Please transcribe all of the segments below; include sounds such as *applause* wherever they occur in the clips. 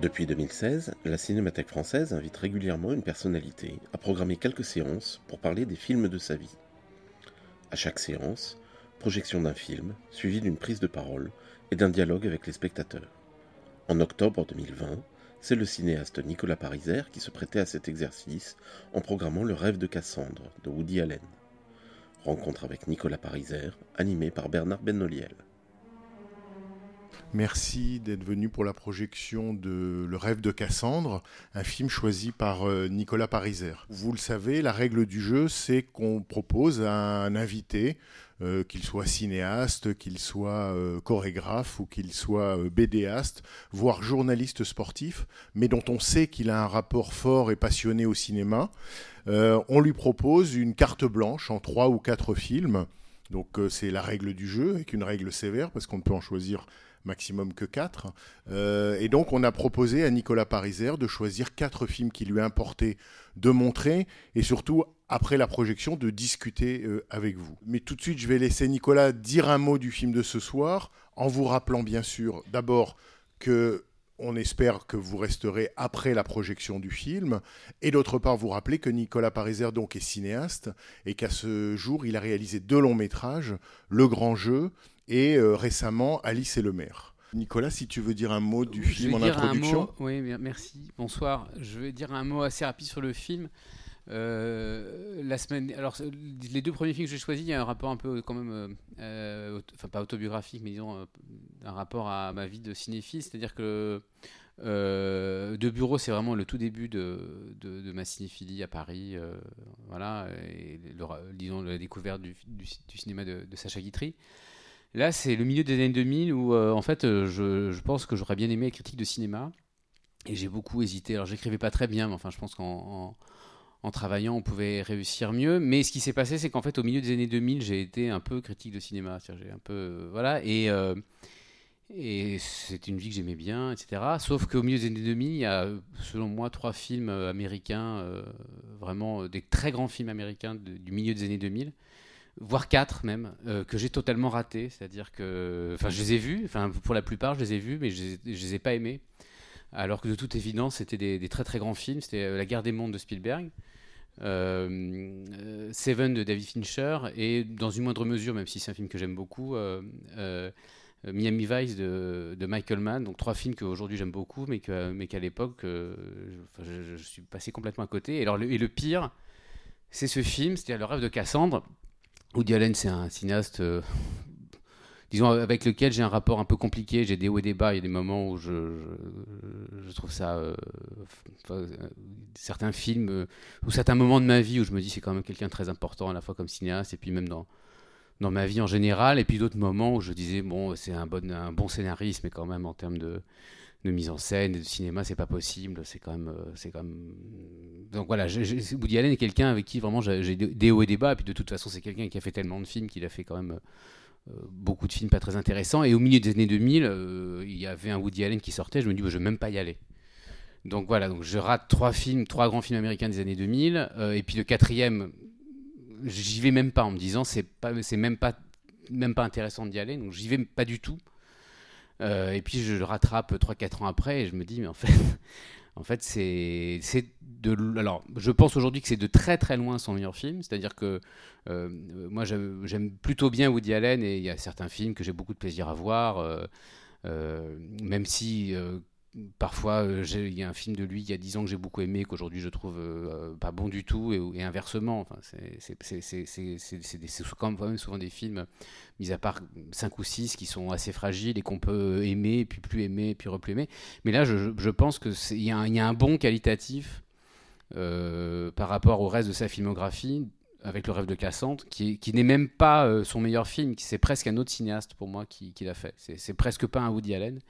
Depuis 2016, la Cinémathèque française invite régulièrement une personnalité à programmer quelques séances pour parler des films de sa vie. À chaque séance, projection d'un film, suivie d'une prise de parole et d'un dialogue avec les spectateurs. En octobre 2020, c'est le cinéaste Nicolas Pariser qui se prêtait à cet exercice en programmant Le rêve de Cassandre de Woody Allen. Rencontre avec Nicolas Pariser, animé par Bernard Bennoliel. Merci d'être venu pour la projection de Le rêve de Cassandre, un film choisi par euh, Nicolas Pariser. Vous le savez, la règle du jeu, c'est qu'on propose à un invité, euh, qu'il soit cinéaste, qu'il soit euh, chorégraphe ou qu'il soit euh, bédéaste, voire journaliste sportif, mais dont on sait qu'il a un rapport fort et passionné au cinéma, on lui propose une carte blanche en trois ou quatre films. Donc c'est la règle du jeu, avec une règle sévère, parce qu'on ne peut en choisir maximum que 4. et donc on a proposé à Nicolas Pariser de choisir quatre films qui lui importaient de montrer et surtout après la projection de discuter euh, avec vous. Mais tout de suite je vais laisser Nicolas dire un mot du film de ce soir en vous rappelant bien sûr d'abord que on espère que vous resterez après la projection du film et d'autre part vous rappeler que Nicolas Pariser donc est cinéaste et qu'à ce jour il a réalisé deux longs métrages, Le Grand Jeu et euh, récemment Alice et le maire. Nicolas, si tu veux dire un mot du Je film en introduction. mot- Oui, merci. Bonsoir. Je vais dire un mot assez rapide sur le film. Euh, la semaine, alors les deux premiers films que j'ai choisis, il y a un rapport un peu quand même, euh, auto- enfin pas autobiographique, mais disons un rapport à ma vie de cinéphile. C'est-à-dire que euh, De Bureau, c'est vraiment le tout début de, de, de ma cinéphilie à Paris, voilà, et le disons la découverte du, du- du cinéma de, de Sacha Guitry. Là, c'est le milieu des années 2000 où, euh, en fait, euh, je, pense que j'aurais bien aimé être critique de cinéma. Et j'ai beaucoup hésité. Alors, j'écrivais pas très bien, mais enfin, je pense qu'en en, en travaillant, on pouvait réussir mieux. Mais ce qui s'est passé, c'est qu'en fait, au milieu des années 2000, j'ai été un peu critique de cinéma. J'ai un peu. euh, voilà. Et. euh, et c'est une vie que j'aimais bien, etc. Sauf qu'au milieu des années 2000, il y a, selon moi, trois films américains, vraiment des très grands films américains du milieu des années 2000 voire quatre même, euh, que j'ai totalement raté. C'est-à-dire que, enfin, je les ai vus, enfin, pour la plupart, je les ai vus, mais je, je les ai pas aimés. Alors que de toute évidence, c'était des, très très grands films. C'était euh, La guerre des mondes de Spielberg, euh, Seven de David Fincher, et dans une moindre mesure, même si c'est un film que j'aime beaucoup, Miami Vice de, de Michael Mann. Donc trois films qu'aujourd'hui j'aime beaucoup, mais que- mais qu'à l'époque, je- je suis passé complètement à côté. Et, alors, le, et le pire, c'est ce film, c'était Le rêve de Cassandre. Woody Allen, c'est un cinéaste, euh, disons, avec lequel j'ai un rapport un peu compliqué. J'ai des hauts et des bas. Il y a des moments où je, trouve ça. euh, euh, certains films, ou certains moments de ma vie où je me dis c'est quand même quelqu'un de très important à la fois comme cinéaste et puis même dans, dans ma vie en général. Et puis d'autres moments où je disais bon, c'est un bon, un bon scénariste, mais quand même en termes de de mise en scène de cinéma, c'est pas possible. C'est quand même, euh, c'est quand même. Donc voilà, Woody Allen est quelqu'un avec qui vraiment j'ai des hauts et des bas. Et puis de toute façon, c'est quelqu'un qui a fait tellement de films qu'il a fait quand même euh, beaucoup de films pas très intéressants. Et au milieu des années 2000, euh, il y avait un Woody Allen qui sortait. Je me dis, bah, je vais même pas y aller. Donc voilà, donc je rate trois films, trois grands films américains des années 2000. euh, et puis le quatrième, j'y vais même pas en me disant, c'est pas, c'est même pas, même pas intéressant d'y aller. Donc j'y vais pas du tout. Euh, et puis je le rattrape 3-4 ans après et je me dis, mais en fait, *laughs* en fait c'est, de. Alors, je pense aujourd'hui que c'est de très très loin son meilleur film. C'est-à-dire que euh, moi j'aime, plutôt bien Woody Allen et il y a certains films que j'ai beaucoup de plaisir à voir. euh, même si parfois euh, il y a un film de lui il y a 10 ans que j'ai beaucoup aimé qu'aujourd'hui je trouve euh, pas bon du tout et, inversement enfin, c'est, quand même souvent des films mis à part 5 ou 6 qui sont assez fragiles et qu'on peut aimer puis plus aimer puis replu aimer mais là je, je- pense que c'est- il y, y a un bon qualitatif euh, par rapport au reste de sa filmographie avec le rêve de Cassandre, qui, qui n'est même pas son meilleur film, c'est presque un autre cinéaste pour moi qui, qui l'a fait. C'est presque pas un Woody Allen.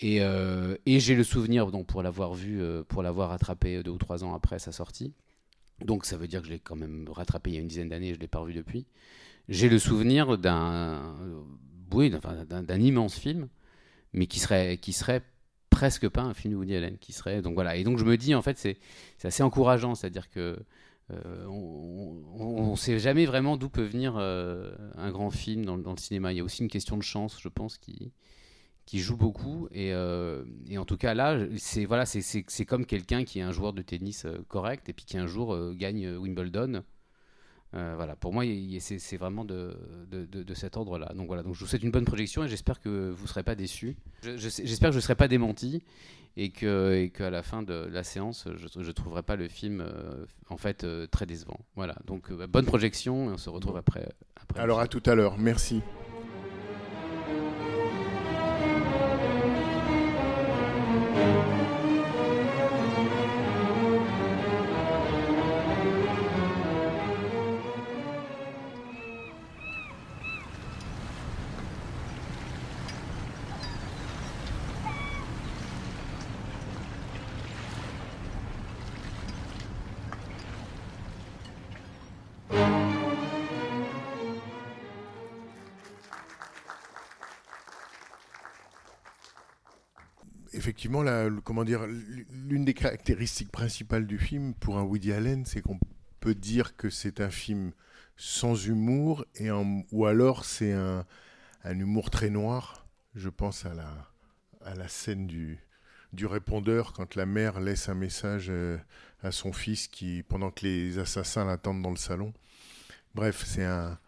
Et, euh, et j'ai le souvenir, donc pour l'avoir vu, euh, pour l'avoir rattrapé deux ou trois ans après sa sortie. Donc ça veut dire que je l'ai quand même rattrapé il y a une dizaine d'années, et je l'ai pas revu depuis. J'ai le souvenir d'un, oui, immense film, mais qui serait, qui serait presque pas un film de Woody Allen, qui serait donc voilà. Et donc je me dis en fait c'est, assez encourageant, c'est-à-dire que euh, on ne sait jamais vraiment d'où peut venir euh, un grand film dans, dans le cinéma. Il y a aussi une question de chance, je pense, qui, qui joue beaucoup. Et, euh, et en tout cas, là, c'est voilà, c'est- c'est c'est comme quelqu'un qui est un joueur de tennis euh, correct et puis qui un jour euh, gagne Wimbledon. Euh, voilà, pour moi, il- il- c'est c'est vraiment de, de, de- de cet ordre-là. Donc voilà, donc je vous souhaite une bonne projection et j'espère que vous ne serez pas déçus. Je- je sais- J'espère que je ne serai pas démenti et que et qu'à la fin de la séance, je ne trouverai pas le film en fait très décevant. Voilà, donc bonne projection et on se retrouve après. après Alors à tout à l'heure, merci. Comment dire, l'une des caractéristiques principales du film pour un Woody Allen, c'est qu'on peut dire que c'est un film sans humour et ou alors c'est un, un humour très noir. Je pense à la, à la scène du, du répondeur quand la mère laisse un message euh, à son fils qui, pendant que les assassins l'attendent dans le salon. Bref, c'est un,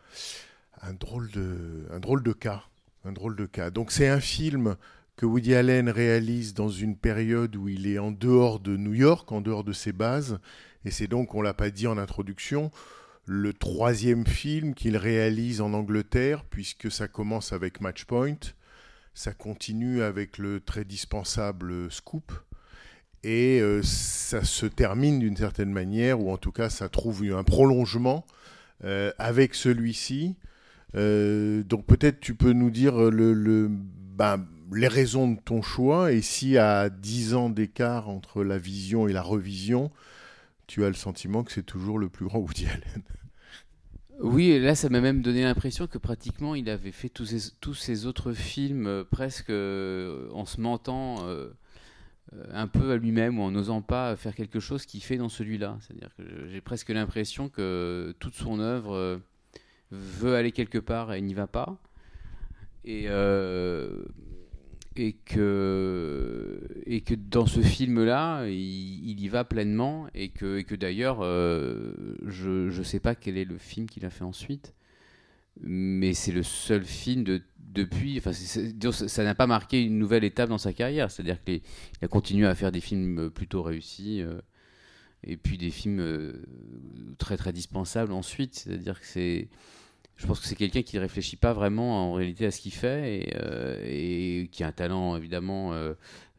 un, drôle de, un drôle de cas. Un drôle de cas. Donc c'est un film que Woody Allen réalise dans une période où il est en dehors de New York, en dehors de ses bases. Et c'est donc, on l'a pas dit en introduction, le troisième film qu'il réalise en Angleterre, puisque ça commence avec Matchpoint, ça continue avec le très dispensable Scoop, et euh, ça se termine d'une certaine manière, ou en tout cas ça trouve un prolongement euh, avec celui-ci. Euh, donc peut-être tu peux nous dire le, le, ben, les raisons de ton choix, et si à 10 ans d'écart entre la vision et la revision, tu as le sentiment que c'est toujours le plus grand Woody Allen? Oui, et là, ça m'a même donné l'impression que pratiquement il avait fait tous ces autres films euh, presque euh, en se mentant euh, un peu à lui-même ou en n'osant pas faire quelque chose qu'il fait dans celui-là. C'est-à-dire que j'ai presque l'impression que toute son œuvre veut aller quelque part et n'y va pas. Et, et, que, et que dans ce film-là, il, y va pleinement et que, et que d'ailleurs, euh, je ne sais pas quel est le film qu'il a fait ensuite, mais c'est le seul film de, depuis. Enfin, ça n'a pas marqué une nouvelle étape dans sa carrière. C'est-à-dire qu'il a continué à faire des films plutôt réussis. euh, et puis des films euh, très très dispensables ensuite. C'est-à-dire que c'est, je pense que c'est quelqu'un qui ne réfléchit pas vraiment en réalité à ce qu'il fait et, euh, qui a un talent évidemment euh,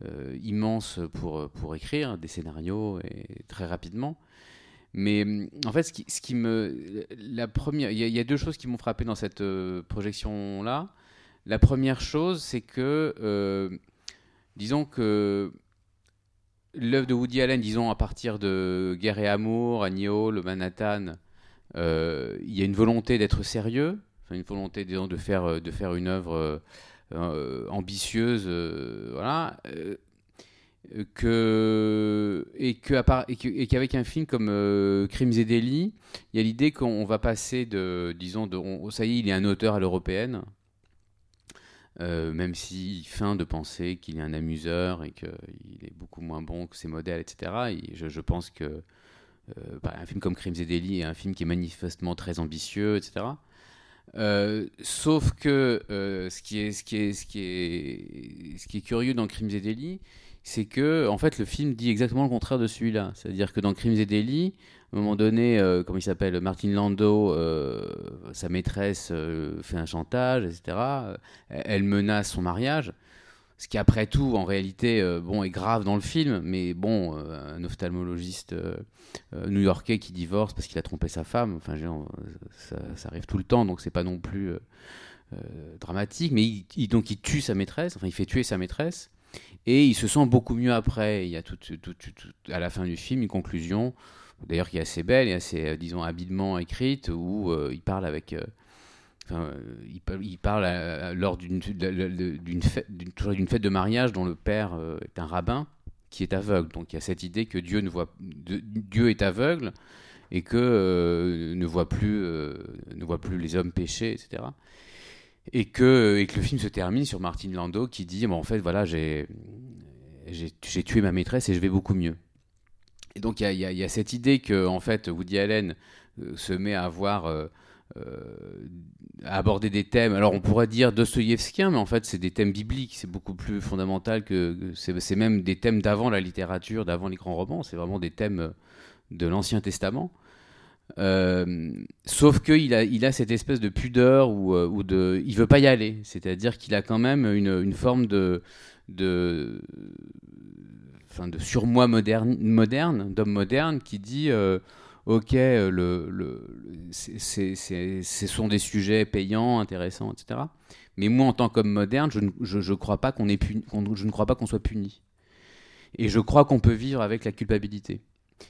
euh, immense pour, pour écrire des scénarios et très rapidement. Mais hum, en fait, ce qui, me, la première, il y, y a deux choses qui m'ont frappé dans cette projection-là. La première chose, c'est que, disons que l'œuvre de Woody Allen, disons à partir de Guerre et Amour, Annie Hall, Manhattan, il y a une volonté d'être sérieux, une volonté disons, de faire euh, de faire une œuvre euh, euh, ambitieuse, euh, euh, et qu'avec un film comme euh, Crimes et délits, il y a l'idée qu'on va passer de disons ça y est, il est un auteur à l'européenne. Euh, même s'il feint de penser qu'il est un amuseur et qu'il est beaucoup moins bon que ses modèles, etc. Et je, pense que euh, un film comme Crimes et délits est un film qui est manifestement très ambitieux, etc. Euh, sauf que euh, ce, qui est, ce, qui est, ce, qui est, ce qui est curieux dans Crimes et délits, c'est que en fait le film dit exactement le contraire de celui-là. C'est-à-dire que dans Crimes et délits, à un moment donné, euh, comment il s'appelle, Martin Landau, euh, sa maîtresse euh, fait un chantage, etc. Euh, Elle menace son mariage. Ce qui après tout en réalité euh, bon est grave dans le film, mais bon, euh, un ophtalmologiste euh, new-yorkais qui divorce parce qu'il a trompé sa femme, enfin ça, arrive tout le temps, donc c'est pas non plus dramatique, mais donc il tue sa maîtresse, enfin il fait tuer sa maîtresse, et il se sent beaucoup mieux après. Il y a à la fin du film une conclusion, d'ailleurs qui est assez belle et assez, disons, habilement écrite, où il parle avec. Euh, il, parle- lors d'une fête, de mariage dont le père euh, est un rabbin qui est aveugle. Donc il y a cette idée que Dieu, ne voit, Dieu est aveugle et que euh, ne voit plus ne voit plus les hommes pécher, etc. Et que, le film se termine sur Martin Landau qui dit en fait voilà j'ai tué ma maîtresse et je vais beaucoup mieux. Et donc il y a, cette idée que en fait Woody Allen se met à avoir euh, à aborder des thèmes. Alors on pourrait dire Dostoïevskien, mais en fait c'est des thèmes bibliques. C'est beaucoup plus fondamental que c'est même des thèmes d'avant la littérature, d'avant les grands romans. C'est vraiment des thèmes euh, de l'Ancien Testament. Euh, sauf qu'il a, il a cette espèce de pudeur ou, ou de, il veut pas y aller. C'est-à-dire qu'il a quand même une, une forme de, de, enfin de surmoi moderne, d'homme moderne qui dit, ok, euh, le, ce sont des sujets payants, intéressants, etc. Mais moi, en tant qu'homme moderne, je ne je, crois pas qu'on ne crois pas qu'on soit puni. Et je crois qu'on peut vivre avec la culpabilité.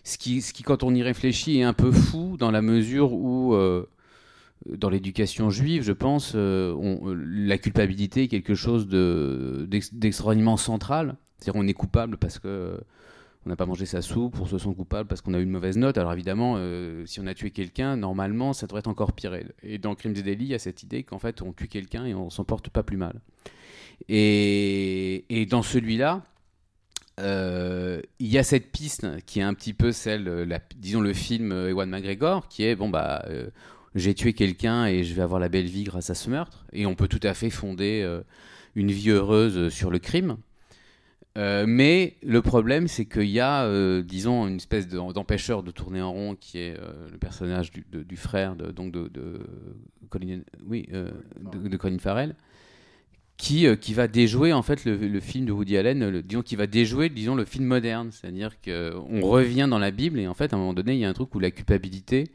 Ce qui, ce qui, quand on y réfléchit, est un peu fou dans la mesure où, euh, dans l'éducation juive, je pense, euh, la culpabilité est quelque chose de- d'ex- d'extraordinairement central. C'est-à-dire on est coupable parce que on n'a pas mangé sa soupe, on se sent coupable parce qu'on a eu une mauvaise note. Alors évidemment, euh, si on a tué quelqu'un, normalement, ça devrait être encore pire. Et dans Crimes et délits, il y a cette idée qu'en fait, on tue quelqu'un et on s'en porte pas plus mal. Et, dans celui-là, euh, il y a cette piste qui est un petit peu celle, euh, disons le film Ewan McGregor, qui est bon bah j'ai tué quelqu'un et je vais avoir la belle vie grâce à ce meurtre. Et on peut tout à fait fonder une vie heureuse sur le crime. Euh, mais le problème, c'est qu'il y a, euh, disons, une espèce de- d'empêcheur de tourner en rond qui est euh, le personnage du, frère de, donc Colin, Farrell, qui, qui va déjouer en fait le, film de Woody Allen, le- disons qui va déjouer disons le film moderne, c'est-à-dire qu'on revient dans la Bible et en fait à un moment donné il y a un truc où la culpabilité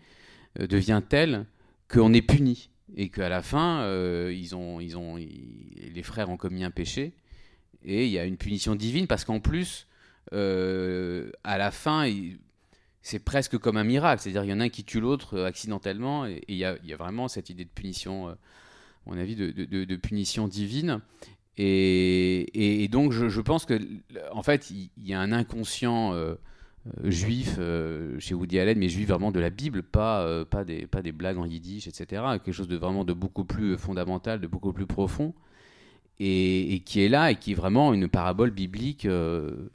devient telle qu'on est puni et qu'à la fin ils ont, ils ont, les frères ont commis un péché et il y a une punition divine parce qu'en plus euh, à la fin c'est presque comme un miracle, c'est-à-dire il y en a un qui tue l'autre euh, accidentellement et il y, a, vraiment cette idée de punition. euh, à mon avis, de, punition divine. Et, donc, je, pense que, en fait, il, y a un inconscient euh, juif euh, chez Woody Allen, mais juif vraiment de la Bible, pas, des, pas des blagues en yiddish, etc. Quelque chose de vraiment de beaucoup plus fondamental, de beaucoup plus profond, et, qui est là, et qui est vraiment une parabole biblique. euh,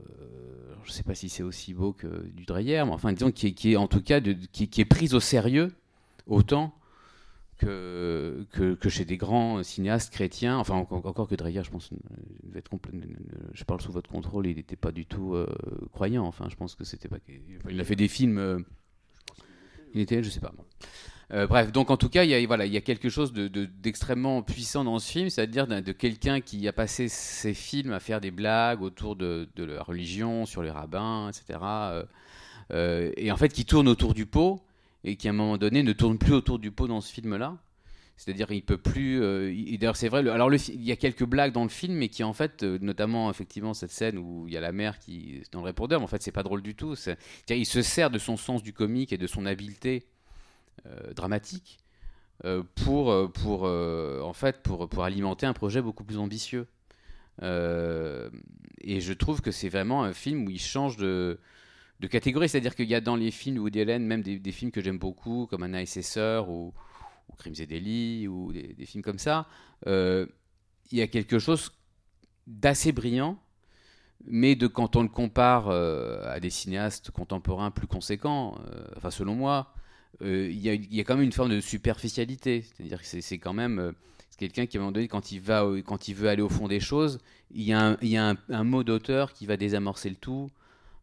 euh, je ne sais pas si c'est aussi beau que du Dreyer, mais enfin, disons, qui est, en tout cas qui, est prise au sérieux autant que, que, chez des grands cinéastes chrétiens, enfin encore, que Dreyer, je pense, je parle sous votre contrôle, il n'était pas du tout euh, croyant. Enfin, je pense que c'était pas. Il a fait des films. euh, il était, je sais pas. Euh, bref, donc en tout cas, il y a, voilà, il y a quelque chose de- de- d'extrêmement puissant dans ce film, c'est-à-dire de quelqu'un qui a passé ses films à faire des blagues autour de, la religion, sur les rabbins, etc. euh, euh, et en fait, qui tourne autour du pot et qui à un moment donné ne tourne plus autour du pot dans ce film-là. C'est-à-dire il peut plus. il- D'ailleurs c'est vrai. alors il y a quelques blagues dans le film, mais qui en fait, notamment effectivement cette scène où il y a la mère qui dans le répondeur, mais en fait c'est pas drôle du tout. Il se sert de son sens du comique et de son habileté dramatique euh, pour euh, pour euh, en fait pour pour alimenter un projet beaucoup plus ambitieux. Euh, et je trouve que c'est vraiment un film où il change de de catégorie, c'est-à-dire qu'il y a dans les films Woody Allen même des, films que j'aime beaucoup, comme Anna et ses sœurs ou, Crimes et délits ou des, films comme ça. euh, il y a quelque chose d'assez brillant, mais de quand on le compare euh, à des cinéastes contemporains plus conséquents, euh, enfin selon moi, euh, il y, a, il y a quand même une forme de superficialité, c'est-à-dire que c'est quand même euh, quelqu'un qui à un moment donné quand il va quand il veut aller au fond des choses, il y a un, y a un, mot d'auteur qui va désamorcer le tout.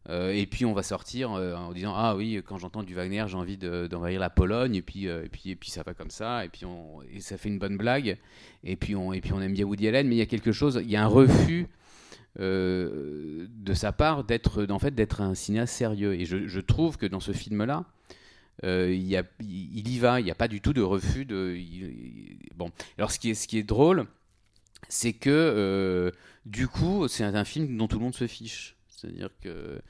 Euh, et puis on va sortir euh, en disant ah oui quand j'entends du Wagner j'ai envie de- d'envahir la Pologne. Et puis, euh, et puis et puis ça va comme ça. Et puis on, et ça fait une bonne blague. Et puis on et puis on aime bien Woody Allen. Mais il y a quelque chose il y a un refus euh, de sa part d'être en fait un cinéaste sérieux. Et je, je trouve que dans ce film là il, y a, il y va il n'y a pas du tout de refus bon alors ce qui est drôle c'est que euh, du coup c'est un, film dont tout le monde se fiche c'est-à-dire que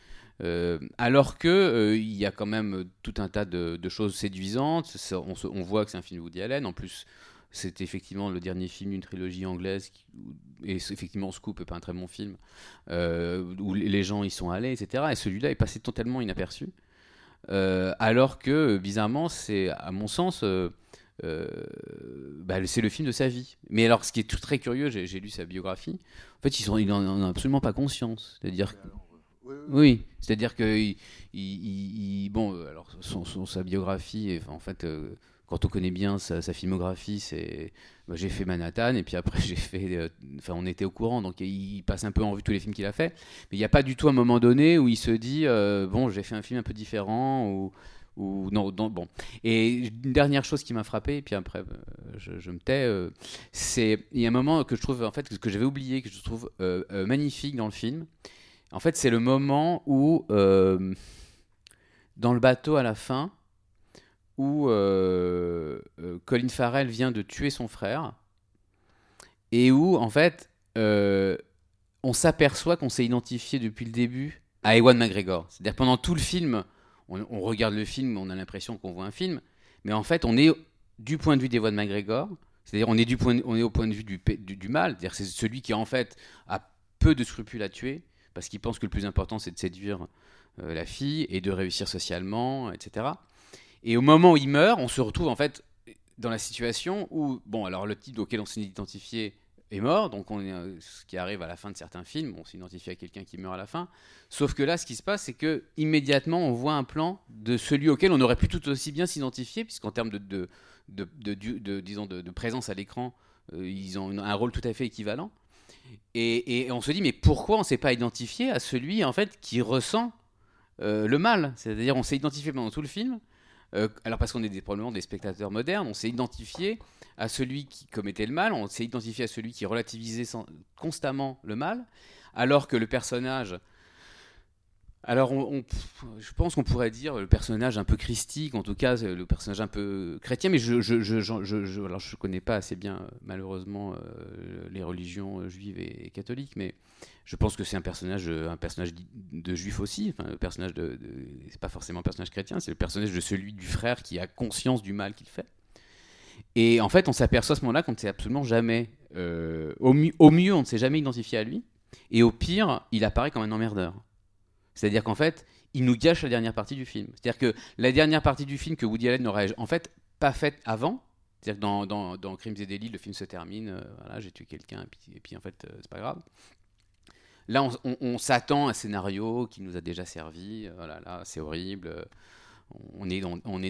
euh, alors que euh, il y a quand même tout un tas de, choses séduisantes, on, voit que c'est un film Woody Allen. En plus, c'est effectivement le dernier film d'une trilogie anglaise et effectivement Scoop est pas un très bon film euh, où les gens y sont allés, etc. Et celui-là est passé totalement inaperçu. Euh, alors que bizarrement, c'est à mon sens. euh, euh, bah, c'est le film de sa vie. Mais alors, ce qui est tout- très curieux, j'ai j'ai lu sa biographie. En fait, ils sont, il en absolument pas conscience. C'est-à-dire oui, c'est-à-dire que il, il- il- bon, alors son, son- sa biographie, enfin, en fait, euh, quand on connaît bien sa, filmographie, c'est, bah, j'ai fait Manhattan et puis après *laughs* j'ai fait, euh, enfin, on était au courant, donc il passe un peu en vue tous les films qu'il a fait, mais il n'y a pas du tout un moment donné où il se dit, euh, bon, j'ai fait un film un peu différent ou ou non, bon. Et une dernière chose qui m'a frappé, et puis après euh, je, me tais, c'est il y a un moment que je trouve en fait que, j'avais oublié, que je trouve magnifique dans le film. En fait, c'est le moment où, dans le bateau à la fin, où euh, euh, Colin Farrell vient de tuer son frère, et où, en fait, euh, on s'aperçoit qu'on s'est identifié depuis le début à Ewan McGregor. C'est-à-dire pendant tout le film, on, regarde le film, on a l'impression qu'on voit un film, mais en fait, on est du point de vue d'Ewan McGregor, c'est-à-dire on est, on est au point de vue du, du, mal, c'est-à-dire c'est celui qui en fait a peu de scrupules à tuer, parce qu'il pense que le plus important c'est de séduire la fille et de réussir socialement, etc. Et au moment où il meurt, on se retrouve en fait dans la situation où, bon, alors le type auquel on s'est identifié est mort, donc euh, ce qui arrive à la fin de certains films, on s'identifie à quelqu'un qui meurt à la fin. Sauf que là, ce qui se passe, c'est que immédiatement, on voit un plan de celui auquel on aurait pu tout aussi bien s'identifier, puisqu'en termes de, disons, de, présence à l'écran, euh, ils ont un rôle tout à fait équivalent. Et, et on se dit, mais pourquoi on ne s'est pas identifié à celui en fait qui ressent euh, le mal? C'est-à-dire, on s'est identifié pendant tout le film. Euh, alors parce qu'on est des, probablement des spectateurs modernes, on s'est identifié à celui qui commettait le mal, on s'est identifié à celui qui relativisait constamment le mal, alors que le personnage alors, je pense qu'on pourrait dire le personnage un peu christique, en tout cas le personnage un peu chrétien, mais je je je je, je, connais pas assez bien euh, malheureusement euh, les religions euh, juives et, catholiques, mais je pense que c'est un personnage un personnage de juif aussi. Enfin, le personnage de, c'est pas forcément un personnage chrétien, c'est le personnage de celui du frère qui a conscience du mal qu'il fait. Et en fait, on s'aperçoit à ce moment-là qu'on ne s'est absolument jamais, au mieux, on ne s'est jamais identifié à lui, et au pire, il apparaît comme un emmerdeur. C'est-à-dire qu'en fait, il nous gâche la dernière partie du film. C'est-à-dire que la dernière partie du film que Woody Allen n'aurait en fait pas faite avant, c'est-à-dire que dans, Crimes et délits, le film se termine, euh, voilà, j'ai tué quelqu'un, et puis, en fait, euh, c'est pas grave. Là, on, s'attend à un scénario qui nous a déjà servi, voilà, là, c'est horrible, euh, on est,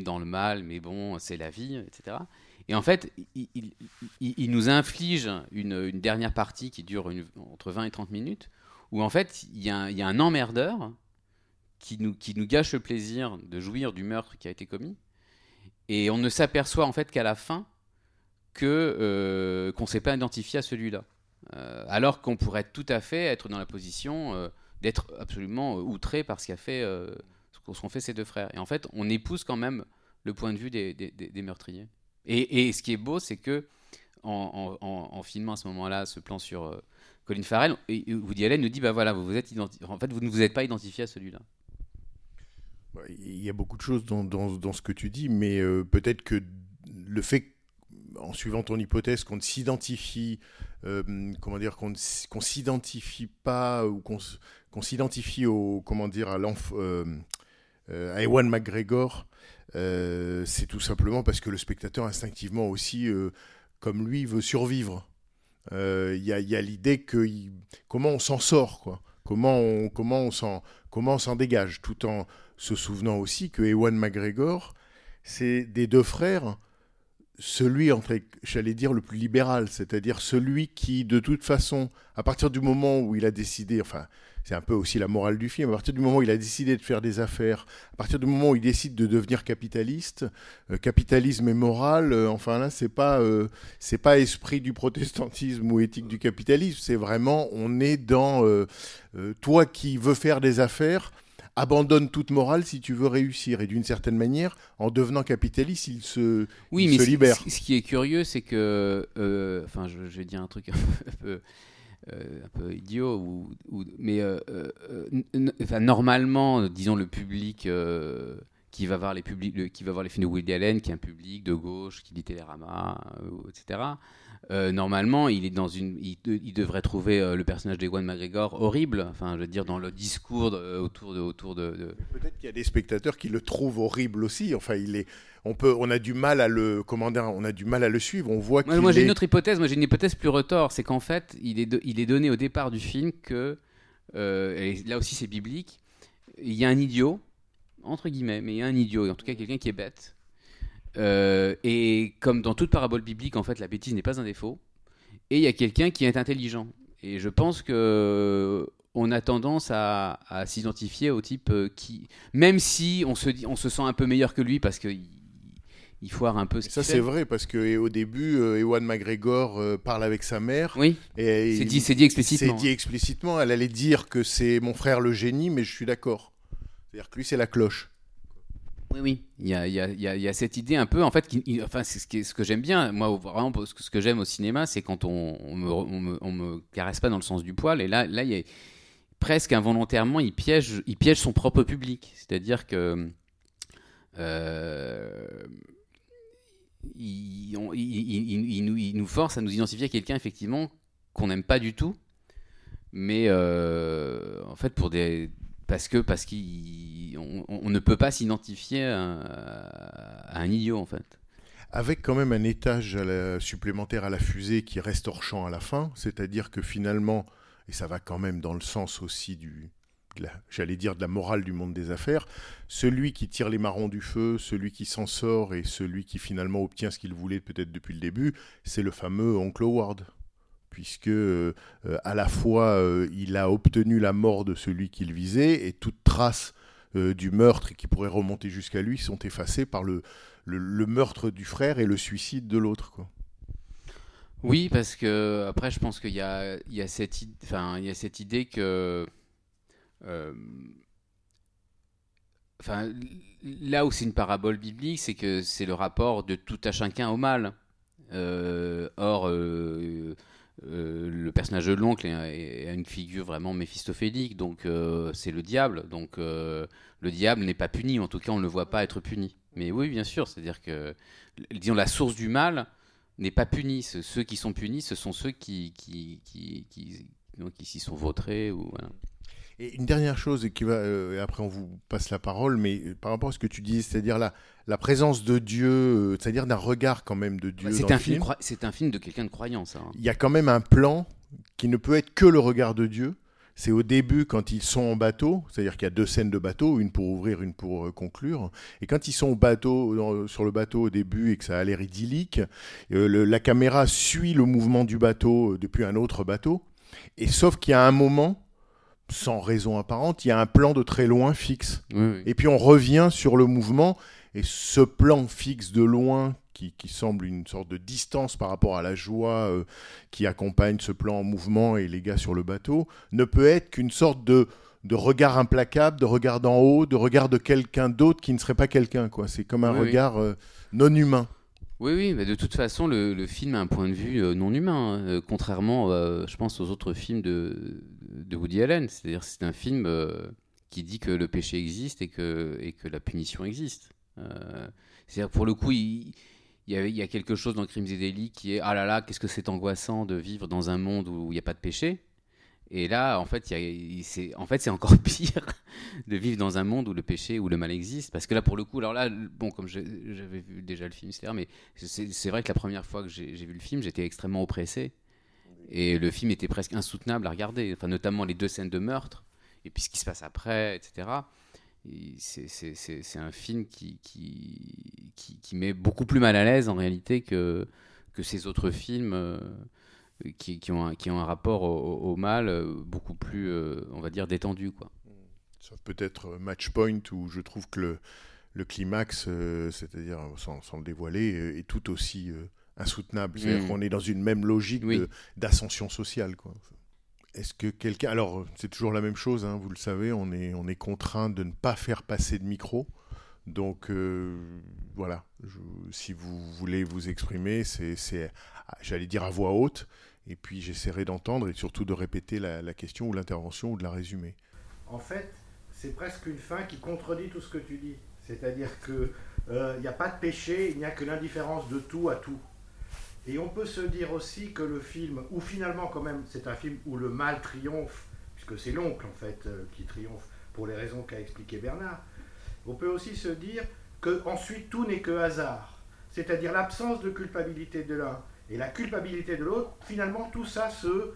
dans, le mal, mais bon, c'est la vie, etc. Et en fait, il, nous inflige une, dernière partie qui dure entre 20 et 30 minutes, où en fait, il y, a un- emmerdeur qui nous, gâche le plaisir de jouir du meurtre qui a été commis. Et on ne s'aperçoit en fait qu'à la fin euh, qu'on ne s'est pas identifié à celui-là. Euh, alors qu'on pourrait tout à fait être dans la position euh, d'être absolument outré par ce qu'ont fait ces deux frères. Et en fait, on épouse quand même le point de vue des, meurtriers. Et, ce qui est beau, c'est que en, filmant à ce moment-là ce plan sur Colin Farrell, et- Woody Allen nous dit bah voilà, vous vous êtes en fait vous ne vous êtes pas identifié à celui-là. Bah, Il y a beaucoup de choses dans, ce que tu dis, mais euh, peut-être que le fait, en suivant ton hypothèse, qu'on ne s'identifie, euh, comment dire, qu'on ne s'identifie pas ou qu'on s'identifie au, comment dire, à euh, Ewan McGregor, c'est tout simplement parce que le spectateur instinctivement aussi, comme lui, veut survivre. Euh, Il y a, l'idée que comment on s'en sort, quoi. Comment on, comment on s'en, dégage, tout en se souvenant aussi que Ewan McGregor, c'est des deux frères, celui, j'allais dire, le plus libéral, c'est-à-dire celui qui, de toute façon, à partir du moment où il a décidé, enfin, c'est un peu aussi la morale du film. À partir du moment où il a décidé de faire des affaires, à partir du moment où il décide de devenir capitaliste, euh, capitalisme et morale, euh, enfin là, c'est pas, euh, c'est pas esprit du protestantisme ou éthique du capitalisme. C'est vraiment, on est dans toi qui veux faire des affaires. Abandonne toute morale si tu veux réussir. Et d'une certaine manière, en devenant capitaliste, il se, Oui, il mais se libère. Ce, qui est curieux, c'est que, enfin, je, je vais dire un truc un peu, un peu idiot, ou, mais euh, euh, normalement, disons le public euh, qui va voir les publics, qui va voir les films de Woody Allen, qui est un public de gauche, qui lit Télérama, euh, etc. euh, normalement, il est dans une, il, de- il devrait trouver euh, le personnage d'Ewan McGregor horrible. Enfin, je veux dire, dans le discours de- autour de, autour de, de- Peut-être qu'il y a des spectateurs qui le trouvent horrible aussi. Enfin, il est, on peut, on a du mal à le, comment dire, on a du mal à le suivre. On voit Moi, moi, j'ai est- une autre hypothèse. Moi, j'ai une hypothèse plus retors. C'est qu'en fait, il est, il est donné au départ du film que, euh, et là aussi c'est biblique, il y a un idiot, entre guillemets, mais il y a un idiot, en tout cas quelqu'un qui est bête. Euh, et comme dans toute parabole biblique, en fait, la bêtise n'est pas un défaut. Et il y a quelqu'un qui est intelligent. Et je pense que on a tendance à, à s'identifier au type euh, qui, même si on se, dit, on se sent un peu meilleur que lui parce qu'il il foire un peu ce Ça c'est vrai parce que au début, euh, Ewan McGregor parle avec sa mère. Oui, Et c'est dit, c'est dit explicitement. C'est dit explicitement. Elle allait dire que c'est mon frère le génie, mais je suis d'accord. C'est-à-dire que lui c'est la cloche. Oui, oui. Il y a, cette idée un peu, en fait, c'est ce, que j'aime bien. Moi, vraiment, ce que, j'aime au cinéma, c'est quand on, on me, caresse pas dans le sens du poil. Et là, là, il y presque involontairement, il piège, il piège son propre public. C'est-à-dire que euh, nous, il force à nous identifier à quelqu'un effectivement qu'on n'aime pas du tout, mais euh, en fait pour des parce que parce qu'on on ne peut pas s'identifier à, un idiot en fait. Avec quand même un étage supplémentaire à la fusée qui reste hors champ à la fin, c'est-à-dire que finalement, et ça va quand même dans le sens aussi du, j'allais dire de la morale du monde des affaires, celui qui tire les marrons du feu, celui qui s'en sort et celui qui finalement obtient ce qu'il voulait peut-être depuis le début, c'est le fameux oncle Howard. Puisque euh, à la fois euh, il a obtenu la mort de celui qu'il visait et toute trace euh, du meurtre qui pourrait remonter jusqu'à lui sont effacées par le, le, meurtre du frère et le suicide de l'autre. Oui, parce que après, je pense qu'il y y y a cette idée que, enfin, là où c'est une parabole biblique, c'est que c'est le rapport de tout à chacun au mal. Or, euh, le personnage de l'oncle a une figure vraiment méphistophélique, donc euh, c'est le diable. Donc euh, le diable n'est pas puni, en tout cas on ne le voit pas être puni. Mais oui, bien sûr, c'est-à-dire que, disons, la source du mal n'est pas puni. Ce- Ceux qui sont punis, ce sont ceux qui, qui, qui, qui, qui s'y sont vautrés. Ou. Et une dernière chose, qui va, euh, et après on vous passe la parole, mais euh, par rapport à ce que tu dis, c'est-à-dire la, la présence de Dieu, euh, c'est-à-dire d'un regard quand même de Dieu. C'est un, film c'est un film de quelqu'un de croyant, ça. hein. Il y a quand même un plan qui ne peut être que le regard de Dieu. C'est au début quand ils sont en bateau, c'est-à-dire qu'il y a deux scènes de bateau, une pour ouvrir, une pour euh, conclure. Et quand ils sont au bateau, dans- sur le bateau au début et que ça a l'air idyllique, euh, le- la caméra suit le mouvement du bateau depuis un autre bateau. Et sauf qu'il y a un moment, sans raison apparente, il y a un plan de très loin fixe. Oui, oui. Et puis on revient sur le mouvement, et ce plan fixe de loin, qui, qui semble une sorte de distance par rapport à la joie euh, qui accompagne ce plan en mouvement et les gars sur le bateau, ne peut être qu'une sorte de, de regard implacable, de regard d'en haut, de regard de quelqu'un d'autre qui ne serait pas quelqu'un. quoi. C'est comme un Oui, regard euh, non humain. Oui, oui, mais de toute façon, le, le film a un point de vue euh, non humain, hein, contrairement, je pense, aux autres films de, de Woody Allen. C'est-à-dire, c'est un film euh, qui dit que le péché existe et que, et que la punition existe. Euh, c'est-à-dire, pour le coup, il, y, a, quelque chose dans Crimes et délits qui est ah là là, qu'est-ce que c'est angoissant de vivre dans un monde où il n'y a pas de péché. Et là, en fait, c'est en fait, encore *laughs* pire de vivre dans un monde où le péché, où le mal existe. Parce que là, pour le coup, alors là, bon, comme j'avais vu déjà le film, mais c'est vrai que la première fois que j'ai vu le film, j'étais extrêmement oppressé. Et le film était presque insoutenable à regarder, enfin, notamment les deux scènes de meurtre, et puis ce qui se passe après, etc. Et C'est un film qui, qui, qui, met beaucoup plus mal à l'aise en réalité que, que ces autres films. euh, qui, qui ont un, qui ont un rapport au, mal euh, beaucoup plus, euh, on va dire, détendu. Quoi. Sauf peut-être Match Point où je trouve que le, le climax, c'est-à-dire sans, sans le dévoiler, est tout aussi insoutenable. C'est-à-dire Mm. qu'on est dans une même logique Oui. d'ascension sociale. Quoi. Est-ce que quelqu'un. Alors, c'est toujours la même chose, hein, vous le savez, on est, on est contraint de ne pas faire passer de micro. Donc, euh, voilà. Je- si vous voulez vous exprimer, c'est, ah, j'allais dire à voix haute. Et puis, j'essaierai d'entendre et surtout de répéter la, la question ou l'intervention ou de la résumer. En fait, c'est presque une fin qui contredit tout ce que tu dis. C'est-à-dire que euh, n'y a pas de péché, il n'y a que l'indifférence de tout à tout. Et on peut se dire aussi que le film, ou finalement quand même, c'est un film où le mal triomphe, puisque c'est l'oncle en fait euh, qui triomphe pour les raisons qu'a expliqué Bernard. On peut aussi se dire que ensuite tout n'est que hasard, c'est-à-dire l'absence de culpabilité de l'un et la culpabilité de l'autre. Finalement, tout ça se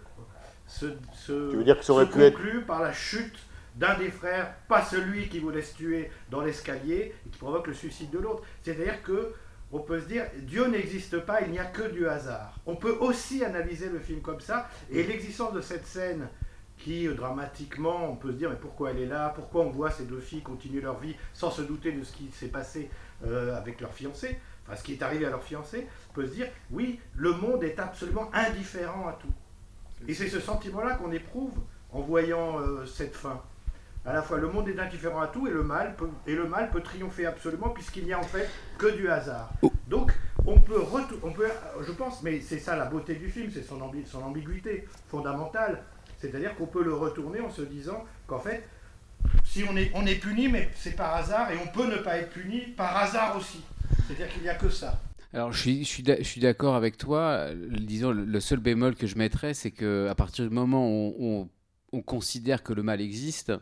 se, se, Tu veux dire que ça aurait se pu être- conclut par la chute d'un des frères, pas celui qui voulait se tuer dans l'escalier et qui provoque le suicide de l'autre. C'est-à-dire que on peut se dire Dieu n'existe pas, il n'y a que du hasard. On peut aussi analyser le film comme ça et l'existence de cette scène qui euh, dramatiquement, on peut se dire mais pourquoi elle est là Pourquoi on voit ces deux filles continuer leur vie sans se douter de ce qui s'est passé euh, avec leur fiancé Enfin, ce qui est arrivé à leur fiancé, on peut se dire oui, le monde est absolument indifférent à tout. Et c'est ce sentiment-là qu'on éprouve en voyant euh, cette fin. À la fois, le monde est indifférent à tout et le mal peut, et le mal peut triompher absolument puisqu'il n'y a en fait que du hasard. Donc, on peut, retou- on peut, je pense, mais c'est ça la beauté du film, c'est son, ambi- son ambiguïté fondamentale. C'est-à-dire qu'on peut le retourner en se disant qu'en fait, si on est, on est puni, mais c'est par hasard, et on peut ne pas être puni par hasard aussi. C'est-à-dire qu'il n'y a que ça. Alors, je suis, je suis d'a- je suis d'accord avec toi. Disons, le- seul bémol que je mettrais, c'est que à partir du moment où on considère que le mal existe,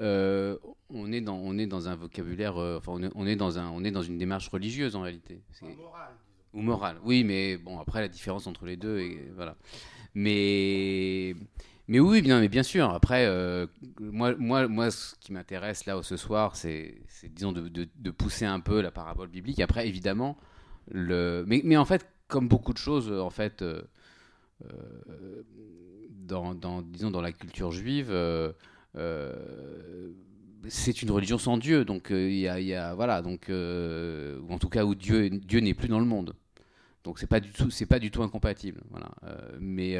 euh, on, est dans, on est dans un vocabulaire, euh, enfin, on est, on est dans un, on est dans une démarche religieuse en réalité. Morale, ou morale. Oui, mais bon, après la différence entre les deux, et voilà. Mais, mais oui, bien, mais bien sûr. Après, euh, moi, moi, moi, ce qui m'intéresse là ce soir, c'est, disons, de, de- de pousser un peu la parabole biblique. Après, évidemment, le, mais, mais en fait, comme beaucoup de choses, en fait, dans, dans, disons, dans la culture juive. Euh, c'est une religion sans Dieu, donc euh, il y, a, voilà, donc euh, ou en tout cas où Dieu, Dieu n'est plus dans le monde. Donc c'est pas du tout, c'est pas du tout incompatible, voilà. Mais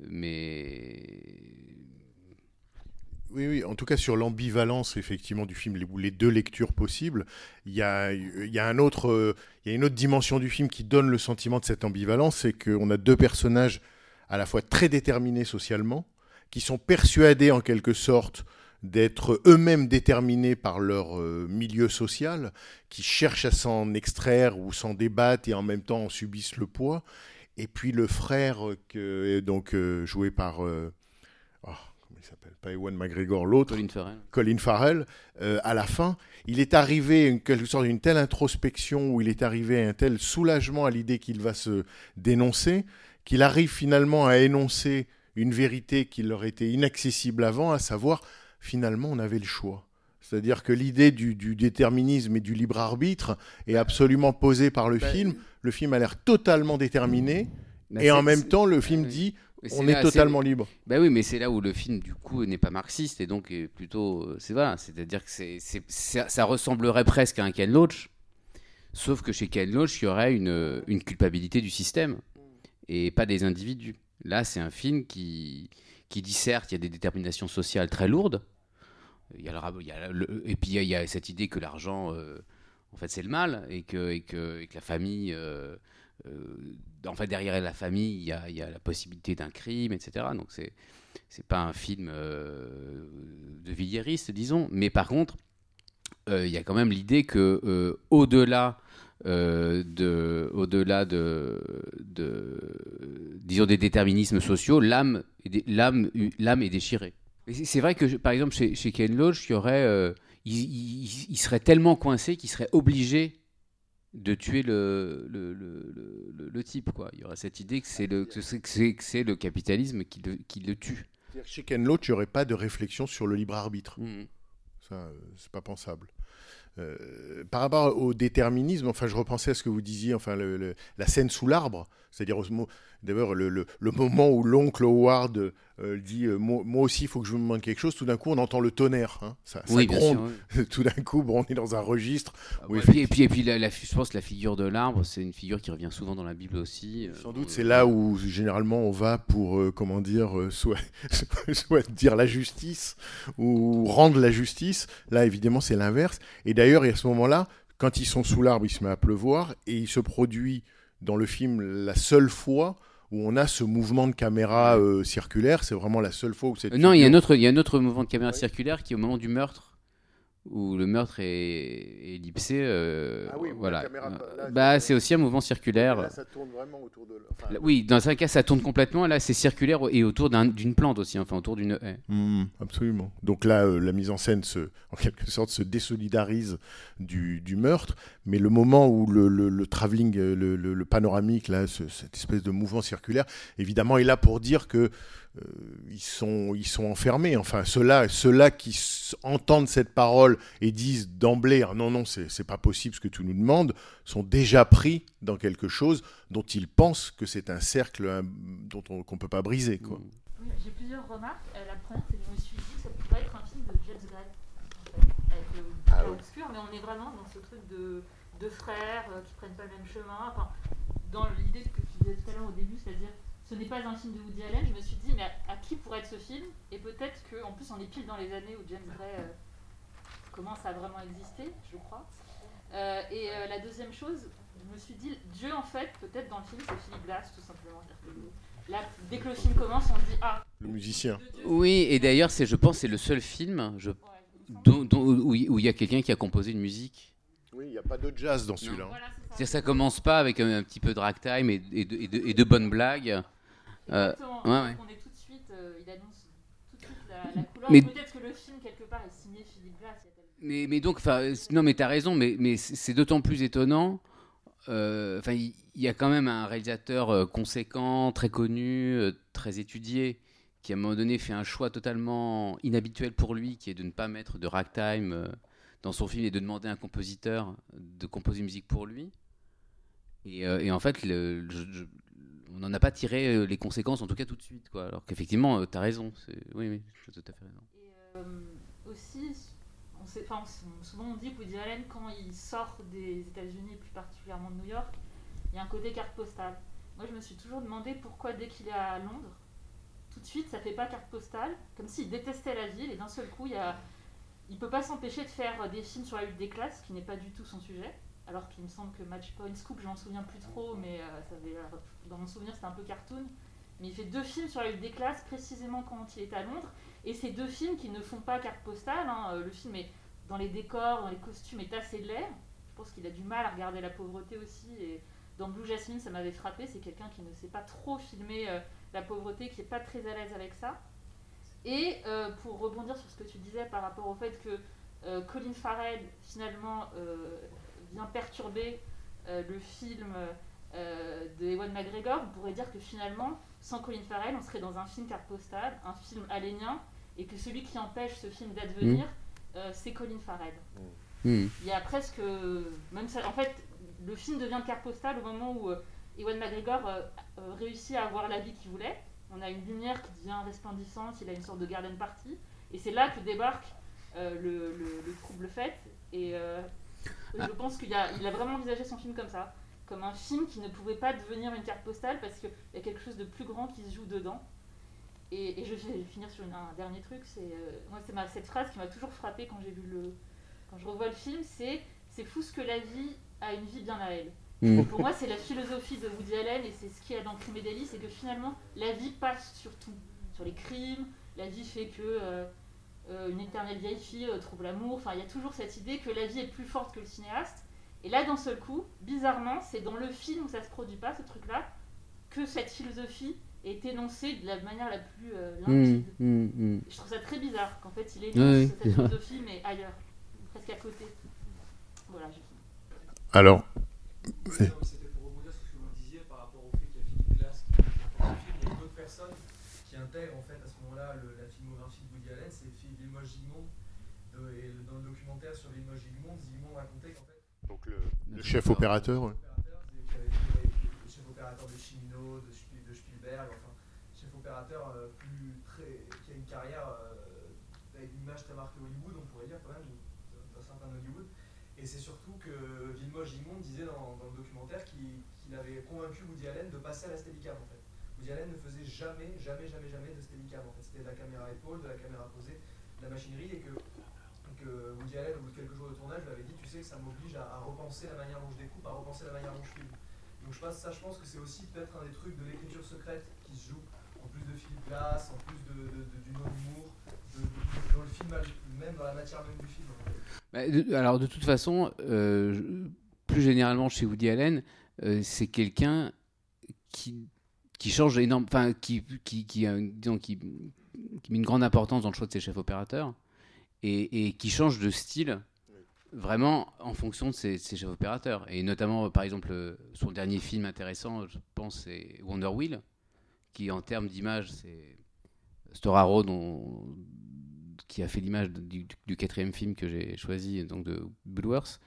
mais Oui, oui, en tout cas sur l'ambivalence effectivement du film, les, deux lectures possibles, il y a, y a y a une autre dimension du film qui donne le sentiment de cette ambivalence, c'est qu'on a deux personnages à la fois très déterminés socialement, qui sont persuadés en quelque sorte d'être eux-mêmes déterminés par leur euh, milieu social, qui cherchent à s'en extraire ou s'en débattent et en même temps en subissent le poids. Et puis le frère, euh, que, donc euh, joué par, euh, oh, comment il s'appelle, pas Ewan McGregor, l'autre, Colin Farrell. Colin Farrell, euh, à la fin, il est arrivé à une, quelque sorte d'une telle introspection, où il est arrivé à un tel soulagement à l'idée qu'il va se dénoncer, qu'il arrive finalement à énoncer une vérité qui leur était inaccessible avant, à savoir, finalement, on avait le choix. C'est-à-dire que l'idée du, du déterminisme et du libre arbitre est absolument posée par le Bah, film. Le film a l'air totalement déterminé, Bah, et en même temps, le film dit, on est là- totalement libre. Bah oui, mais c'est là où le film du coup n'est pas marxiste et donc est plutôt, euh, c'est voilà, c'est-à-dire que ça, ça ressemblerait presque à un Ken Loach, sauf que chez Ken Loach il y aurait une, une culpabilité du système et pas des individus. Là, c'est un film qui qui dit certes il y a des déterminations sociales très lourdes, il y a le, et puis il y, a, cette idée que l'argent, euh, en fait, c'est le mal et que et que, la famille euh, euh, en fait, derrière la famille, il y a, il y a la possibilité d'un crime, etc. Donc, c'est c'est pas un film de villieriste, disons. Mais par contre, il y a quand même l'idée que euh, au-delà euh, de, au-delà de, de, disons des déterminismes sociaux, l'âme, l'âme, l'âme est déchirée. C'est- vrai que, par exemple, chez, chez Ken Loach, il y aurait, euh, il, il- il serait tellement coincé qu'il serait obligé de tuer le, le, le, le- le type. Quoi. Il y aurait cette idée que c'est le, que c'est, le capitalisme qui le, qui le tue. Chez Ken Loach, il n'y aurait pas de réflexion sur le libre arbitre. Mhm. Ça, euh, c'est pas pensable. Euh, par rapport au déterminisme, enfin, je repensais à ce que vous disiez, enfin, la scène sous l'arbre, C'est-à-dire, d'ailleurs, le, le- le moment où l'oncle Howard euh, dit euh, moi, moi aussi, il faut que je me demande quelque chose, tout d'un coup, on entend le tonnerre. hein. Ça, ça Oui, bien sûr. gronde. oui. *laughs* tout d'un coup, bon, on est dans un registre. Ah ouais, et puis, et puis la, la- je pense que la figure de l'arbre, c'est une figure qui revient souvent dans la Bible aussi. euh, Sans doute, c'est là où généralement on va pour, comment dire, soit, *laughs* soit dire la justice ou rendre la justice. Là, évidemment, c'est l'inverse. Et d'ailleurs, à ce moment-là, quand ils sont sous l'arbre, il se met à pleuvoir et il se produit dans le film la seule fois où on a ce mouvement de caméra euh, circulaire. C'est vraiment la seule fois où cette Euh, non, il y, a un autre, il y a un autre mouvement de caméra circulaire qui est au moment du meurtre, où le meurtre est, est ellipsé. euh, Ah oui, la voilà. caméra- Euh, là, bah, c'est- aussi un mouvement circulaire. Là, ça tourne vraiment autour de. enfin, Là, Oui, dans un cas, ça tourne complètement. Là, c'est circulaire et autour d'un- d'une plante aussi, enfin autour d'une haie. Mm, absolument. Donc là, euh, la mise en scène, se, *laughs* en quelque sorte, se désolidarise du, du meurtre, mais le moment où le, le, le travelling, le, le- le panoramique, là, ce- cette espèce de mouvement circulaire, évidemment, est là pour dire que ils, sont, ils sont enfermés. Enfin, ceux-là ceux qui entendent cette parole et disent d'emblée ah non, non, c'est pas possible ce que tu nous demandes, sont déjà pris dans quelque chose dont ils pensent que c'est un cercle hein, dont on qu'on peut pas briser. Quoi. Oui, J'ai plusieurs remarques. Euh, la première, c'est que je me suis dit que ça pourrait être un film de James Gray, en fait, avec le Ah clair oui. obscur, mais on est vraiment dans ce truc de deux frères euh, qui prennent pas le même chemin. Enfin, dans l'idée que tu disais tout à l'heure au début, c'est-à-dire ce n'est pas un film de Woody Allen, je me suis dit, mais à, à qui pourrait être ce film? Et peut-être qu'en plus, on est pile dans les années où James Gray euh, commence à vraiment exister, je crois. Euh, et euh, la deuxième chose, je me suis dit, Dieu, en fait, peut-être dans le film, c'est Philippe Glass, tout simplement. Là, dès que le film commence, on se dit, ah, Le musicien. Oui, et d'ailleurs, c'est, je pense, c'est le seul film je, Ouais, il me semble. dont- dont- où il y a quelqu'un qui a composé une musique. Oui, il n'y a pas de jazz dans celui-là. hein. Voilà, c'est ça. C'est-à-dire, ça commence pas avec un, un petit peu de ragtime et, et de, et de- et de bonnes blagues. Euh, Exactement. ouais, ouais. Donc on est tout de suite, euh, il annonce tout de suite la, la couleur. Mais- Peut-être que le film, quelque part, est signé Philippe Glass. Mais, mais donc, euh, non, mais t'as raison, mais, mais c'est d'autant plus étonnant. euh, Enfin, il y, a quand même un réalisateur conséquent, très connu, très étudié, qui à un moment donné fait un choix totalement inhabituel pour lui, qui est de ne pas mettre de ragtime dans son film et de demander à un compositeur de composer une musique pour lui. Et, euh, et en fait, le- je- je- on n'en a pas tiré euh, les conséquences, en tout cas tout de suite, quoi. Alors qu'effectivement, euh, t'as raison. c'est- Oui, oui, tu as tout à fait raison. Et euh, aussi, on sait, enfin, souvent on dit que Woody Allen, quand il sort des États-Unis, plus particulièrement de New York, il y a un côté carte postale. Moi, je me suis toujours demandé pourquoi, dès qu'il est à Londres, tout de suite, ça fait pas carte postale, comme s'il détestait la ville, et d'un seul coup, il y a, il peut pas s'empêcher de faire des films sur la lutte des classes, qui n'est pas du tout son sujet. Alors qu'il me semble que Match Point Scoop, je m'en souviens plus trop, mais euh, l'air- dans mon souvenir, c'était un peu cartoon. Mais il fait deux films sur la lutte des classes, précisément quand il est à Londres. Et ces deux films qui ne font pas carte postale, hein, euh, le film est dans les décors, dans les costumes est assez laid. Je pense qu'il a du mal à regarder la pauvreté aussi. Et dans Blue Jasmine, ça m'avait frappé. C'est quelqu'un qui ne sait pas trop filmer euh, la pauvreté, qui n'est pas très à l'aise avec ça. Et euh, pour rebondir sur ce que tu disais par rapport au fait que euh, Colin Farrell, finalement, euh, vient perturber euh, le film euh, de Ewan McGregor, on pourrait dire que finalement, sans Colin Farrell, on serait dans un film carte postale, un film alénien, et que celui qui empêche ce film d'advenir, euh, c'est Colin Farrell. Hmm. Il y a presque. Même ça, en fait, le film devient carte postale au moment où Ewan McGregor réussit à avoir la vie qu'il voulait. On a une lumière qui devient resplendissante, il a une sorte de garden party. Et c'est là que débarque euh, le, le- le trouble fait. Et euh, je pense qu'il a, il a vraiment envisagé son film comme ça. Comme un film qui ne pouvait pas devenir une carte postale parce qu'il y a quelque chose de plus grand qui se joue dedans. Et, et je vais finir sur une- un dernier truc. C'est euh, moi, c'est ma- cette phrase qui m'a toujours frappé quand j'ai vu le, quand je revois le film, c'est c'est fou ce que la vie a une vie bien à elle. Hmm. Pour moi, c'est la philosophie de Woody Allen et c'est ce qu'il y a dans Crime et délit, c'est que finalement, la vie passe sur tout, sur les crimes. La vie fait que euh, une éternelle vieille fille euh, trouve l'amour. Enfin, il y a toujours cette idée que la vie est plus forte que le cinéaste. Et là, d'un seul coup, bizarrement, c'est dans le film où ça se produit pas, ce truc-là, que cette philosophie est énoncée de la manière la plus euh, Hmm, limpide. hmm, hmm. Je trouve ça très bizarre qu'en fait il énonce Oui, cette philosophie mais ailleurs, presque à côté. Voilà, j'ai fini. Alors, C'était pour rebondir sur ce que vous disiez par rapport au fait qu'il y a Philippe Glass qui porte le film. Il y a d'autres personnes qui intègrent en fait à ce moment-là le- la filmographie de Woody Allen. C'est Philippe Limoges Zygmunt. De- et dans le documentaire sur Limoges Zygmunt, Zygmunt racontait qu'en fait, donc le, le chef opérateur. le chef opérateur de Cimino, de, Spiel- de Spielberg, enfin, chef opérateur euh, plus très, qui a une carrière euh, avec une image très marquée Hollywood, on pourrait dire quand même, d'un certain Hollywood. Et c'est surtout que Vilmos Gimond disait dans, dans le documentaire qu'il qu'il avait convaincu Woody Allen de passer à la Steadicam en fait. Woody Allen ne faisait jamais, jamais, jamais, jamais de Steadicam en fait. C'était de la caméra épaule, de la caméra posée, de la machinerie et que, que Woody Allen, au bout de quelques jours de tournage, lui avait dit Tu sais que ça m'oblige à, à repenser la manière dont je découpe, à repenser la manière dont je filme. Donc je pense, ça, je pense que c'est aussi peut-être un des trucs de l'écriture secrète qui se joue, en plus de Philippe Glass, en plus de, de, de- du de, de- dans le film même, dans la matière même du film. alors de toute façon, euh, plus généralement chez Woody Allen, euh, c'est quelqu'un qui, qui change énorme, enfin qui, qui met une grande importance dans le choix de ses chefs opérateurs et, qui change de style vraiment en fonction de ses, chefs opérateurs. Et notamment, par exemple, euh, son dernier film intéressant, je pense, c'est Wonder Wheel, qui en termes d'image, c'est Storaro qui a fait l'image du, quatrième film que j'ai choisi, donc de Bulworth.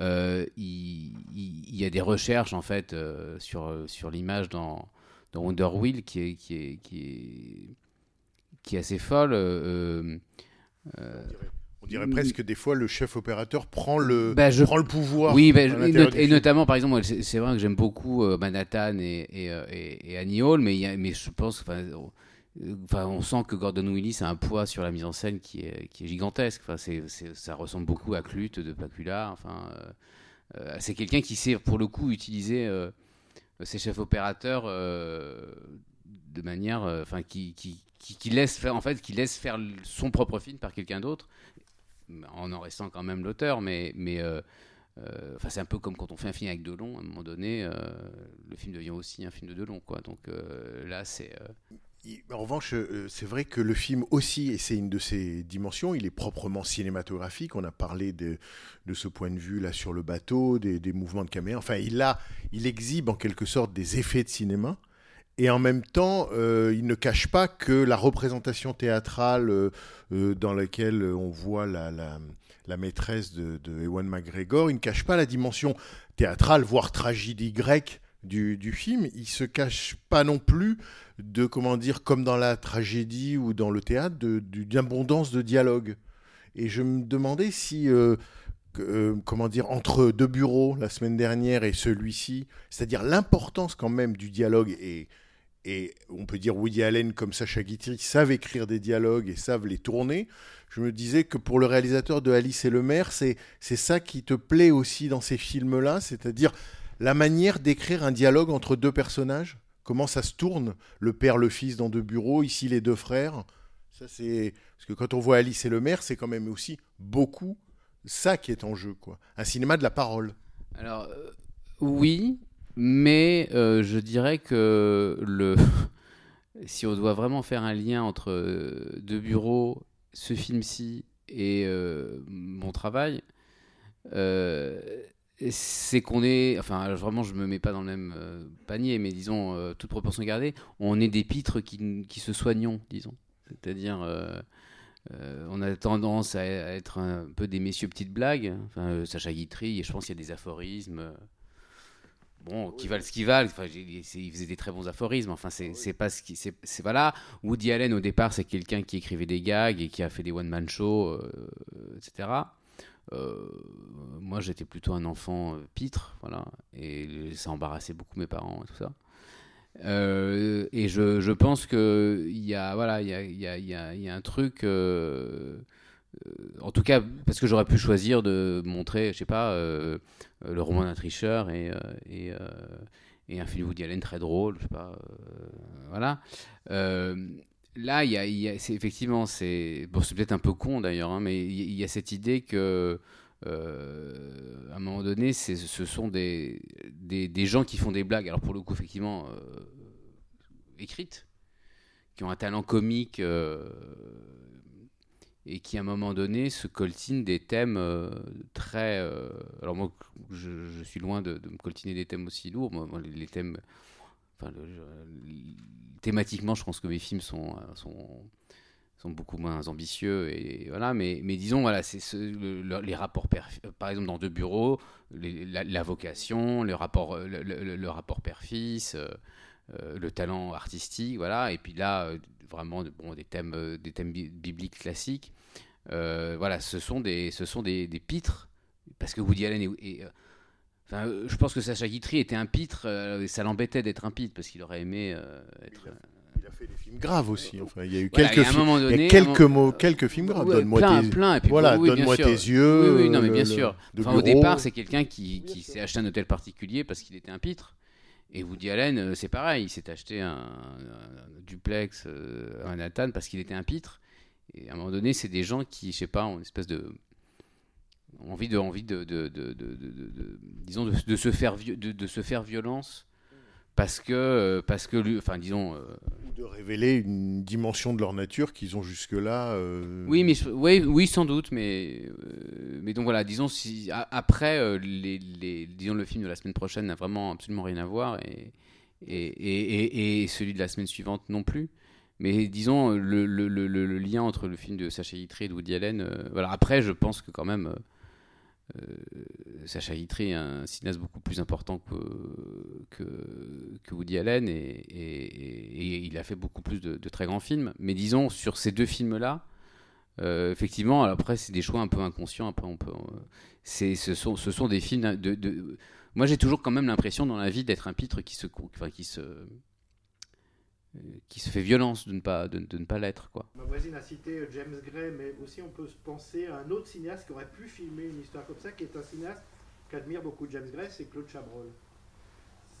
Euh, il, y a des recherches en fait euh, sur, sur l'image dans, Wonder Wheel qui est, qui est, qui est, qui est assez folle. euh, euh, On dirait presque des fois le chef opérateur prend le, Bah, je- prend le pouvoir. Oui, bah, et, not- notamment, par exemple, c'est vrai que j'aime beaucoup euh, Manhattan et, et, euh, et- et Annie Hall, mais, il y a- mais je pense, enfin, euh, on sent que Gordon Willis a un poids sur la mise en scène qui est, qui est gigantesque. Enfin, ça ressemble beaucoup à Clute de Pacula. Enfin, euh, euh, c'est quelqu'un qui sait, pour le coup, utiliser euh, ses chefs opérateurs euh, de manière, euh, enfin, qui, qui, qui, laisse faire, en fait, qui laisse faire son propre film par quelqu'un d'autre, en en restant quand même l'auteur, mais, mais euh, euh, c'est un peu comme quand on fait un film avec Delon, à un moment donné, euh, le film devient aussi un film de Delon, quoi. Donc là, c'est En revanche, c'est vrai que le film aussi, et c'est une de ses dimensions, il est proprement cinématographique. On a parlé de, de ce point de vue là sur le bateau, des, des mouvements de caméra. Enfin, il, a, il exhibe en quelque sorte des effets de cinéma. Et en même temps, euh, il ne cache pas que la représentation théâtrale euh, euh, dans laquelle on voit la, la, maîtresse de, Ewan McGregor, il ne cache pas la dimension théâtrale, voire tragédie grecque du, du film. Il se cache pas non plus de, comment dire, comme dans la tragédie ou dans le théâtre, de- du- d'abondance de dialogue. Et je me demandais si, comment dire, entre deux bureaux la semaine dernière et celui-ci, c'est-à-dire l'importance quand même du dialogue et et on peut dire Woody Allen comme Sacha Guitry savent écrire des dialogues et savent les tourner. Je me disais que pour le réalisateur de Alice et le maire, c'est ça qui te plaît aussi dans ces films-là, c'est-à-dire la manière d'écrire un dialogue entre deux personnages. Comment ça se tourne, le père, le fils dans deux bureaux, ici les deux frères. Ça c'est parce que quand on voit Alice et le maire, c'est quand même aussi beaucoup ça qui est en jeu, quoi. Un cinéma de la parole. Alors, euh, oui, mais euh, je dirais que le... *laughs* si on doit vraiment faire un lien entre euh, deux bureaux, ce film-ci et euh, mon travail, euh, c'est qu'on est, enfin vraiment je me mets pas dans le même panier, mais disons, toute proportion gardée, on est des pitres qui, qui se soignons, disons. C'est-à-dire, on a tendance à, être un peu des messieurs petites blagues. Enfin, Sacha Guitry, je pense qu'il y a des aphorismes. Bon, qui valent ce qu'ils valent. Enfin, il faisait des très bons aphorismes. Enfin, c'est c'est pas ce qui. C'est voilà. Woody Allen, au départ, c'est quelqu'un qui écrivait des gags et qui a fait des one-man shows, euh, etc. Euh, moi, j'étais plutôt un enfant euh, pitre, voilà. Et ça embarrassait beaucoup mes parents et tout ça. Euh, et je, je pense que il y a voilà il y a, y a, y a- il y a un truc en tout cas parce que j'aurais pu choisir de montrer je sais pas euh, euh, le roman d'un tricheur et euh, euh, un film Woody Allen très drôle je sais pas euh, voilà Euh, là il y a, c'est effectivement c'est bon c'est peut-être un peu con d'ailleurs hein, mais il y, a cette idée que euh, à un moment donné, ce sont des, des, gens qui font des blagues. Alors pour le coup, effectivement, euh, écrites, qui ont un talent comique euh, et qui à un moment donné se coltinent des thèmes euh, très. euh, alors moi, je, suis loin de, me coltiner des thèmes aussi lourds. Les, thèmes. Thématiquement, je pense que mes films sont, sont, sont beaucoup moins ambitieux et voilà mais, mais disons voilà les rapports par exemple dans deux bureaux les- la, vocation le rapport le, rapport père-fils euh, euh, le talent artistique voilà et puis là euh, vraiment bon des thèmes euh, des thèmes bi- bibliques classiques voilà ce sont des ce sont des, des pitres parce que Woody Allen est, est, Enfin, je pense que Sacha Guitry était un pitre, et ça l'embêtait d'être un pitre parce qu'il aurait aimé être. Il a fait des films graves aussi. Enfin, il y a eu Voilà, quelques films. donné, quelques moment- mots, quelques films graves. Ouais, donne-moi plein, tes, plein, et puis voilà, oui, donne-moi tes yeux. Oui, oui, non, mais bien le- sûr. Enfin, au départ, c'est quelqu'un qui, qui s'est acheté un hôtel particulier parce qu'il était un pitre. Et Woody Allen, euh, c'est pareil, il s'est acheté un, un duplex euh, à Manhattan parce qu'il était un pitre. Et à un moment donné, c'est des gens qui, je sais pas, ont une espèce de envie de, envie de, de, de- de- disons, de, se faire, de se faire violence parce que, euh, parce que enfin, disons. euh, Ou de révéler une dimension de leur nature qu'ils ont jusque-là. euh, Oui, mais oui, oui, sans doute, mais euh, mais donc voilà, disons si après euh, les, les- disons le film de la semaine prochaine n'a vraiment absolument rien à voir et et, et, et- et celui de la semaine suivante non plus. Mais disons le, le, le, lien entre le film de Sacha Guitry et de Woody Allen, voilà. Après, je pense que quand même. Euh, Sacha Guitry est un cinéaste beaucoup plus important que, que, Woody Allen et, il a fait beaucoup plus de, très grands films. Mais disons, sur ces deux films-là, euh, effectivement, après, c'est des choix un peu inconscients. Après, on peut, euh, ce, sont, ce sont des films moi, j'ai toujours quand même l'impression dans la vie d'être un pitre qui se, qui se, qui se fait violence de ne pas, de, de ne pas l'être, quoi. Ma voisine a cité euh, James Gray, mais aussi on peut se penser à un autre cinéaste qui aurait pu filmer une histoire comme ça, qui est un cinéaste qu'admire beaucoup James Gray, c'est Claude Chabrol.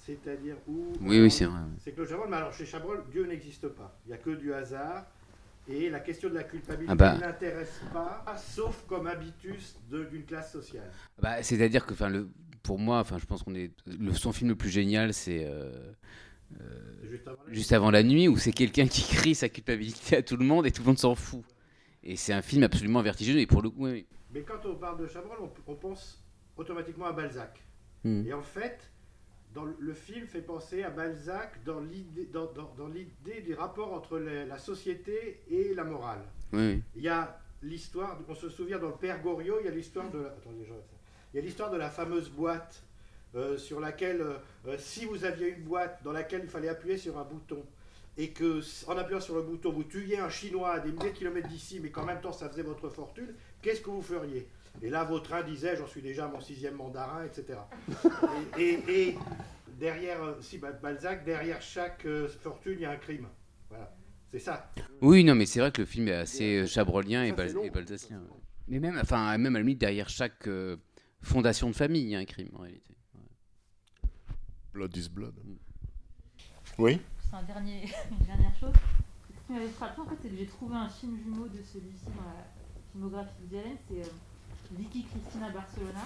C'est-à-dire où... Oui, oui, c'est vrai. C'est Claude Chabrol, mais alors chez Chabrol, Dieu n'existe pas. Il n'y a que du hasard. Et la question de la culpabilité Ah bah. ne l'intéresse pas, sauf comme habitus d'une classe sociale. Bah, c'est-à-dire que, enfin, le, pour moi, enfin, je pense qu'on est. Le, son film le plus génial, c'est. euh, euh, Juste avant la Juste avant la nuit, où c'est quelqu'un qui crie sa culpabilité à tout le monde et tout le monde s'en fout. Et c'est un film absolument vertigineux. Et pour le coup, oui. Mais quand on parle de Chabrol, on, on pense automatiquement à Balzac. Hmm. Et en fait, dans le, le film fait penser à Balzac dans l'idée, dans, dans- dans l'idée du rapport entre la société et la morale. Oui. Il y a l'histoire, on se souvient dans le Père Goriot, il y a l'histoire de la, attendez, il y a l'histoire de la fameuse boîte euh, sur laquelle, euh, euh, si vous aviez une boîte dans laquelle il fallait appuyer sur un bouton et que en appuyant sur le bouton vous tuiez un Chinois à des milliers de kilomètres d'ici, mais qu'en même temps ça faisait votre fortune, qu'est-ce que vous feriez? Et là, votre train disait, j'en suis déjà à mon sixième mandarin, etc. *laughs* Et, et- et derrière, si Ba- Balzac, derrière chaque euh, fortune, il y a un crime. Voilà, c'est ça. Oui, non, mais c'est vrai que le film est assez euh, chabrolien et, bal- et balzacien. Mais même, enfin, même à la limite, derrière chaque euh, fondation de famille, il y a un crime en réalité. Blood is blood. Oui. C'est un dernier, *laughs* une dernière chose. Ce qui m'avait frappé, en fait, c'est que j'ai trouvé un film jumeau de celui-ci dans la filmographie de Allen. C'est euh, Vicky Cristina Barcelona.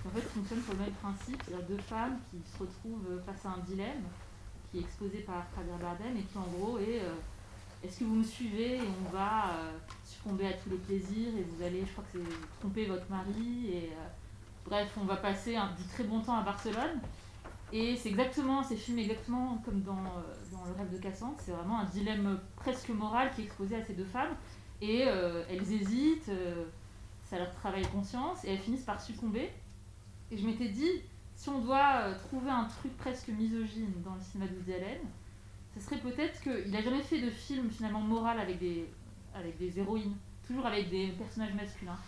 qui, En fait, fonctionne sur le même principe. C'est-à-dire deux femmes qui se retrouvent euh, face à un dilemme qui est exposé par Javier Bardem et qui, en gros, est euh, est-ce que vous me suivez et on va euh, succomber à tous les plaisirs et vous allez, je crois que c'est tromper votre mari et euh, bref, on va passer un, du très bon temps à Barcelone. Et c'est exactement, c'est filmé exactement comme dans, euh, dans Le rêve de Cassandre. C'est vraiment un dilemme presque moral qui est exposé à ces deux femmes. Et euh, elles hésitent, euh, ça leur travaille conscience, et elles finissent par succomber. Et je m'étais dit, si on doit trouver un truc presque misogyne dans le cinéma de Woody Allen, ce serait peut-être qu'il n'a jamais fait de film finalement moral avec des, avec des héroïnes, toujours avec des personnages masculins.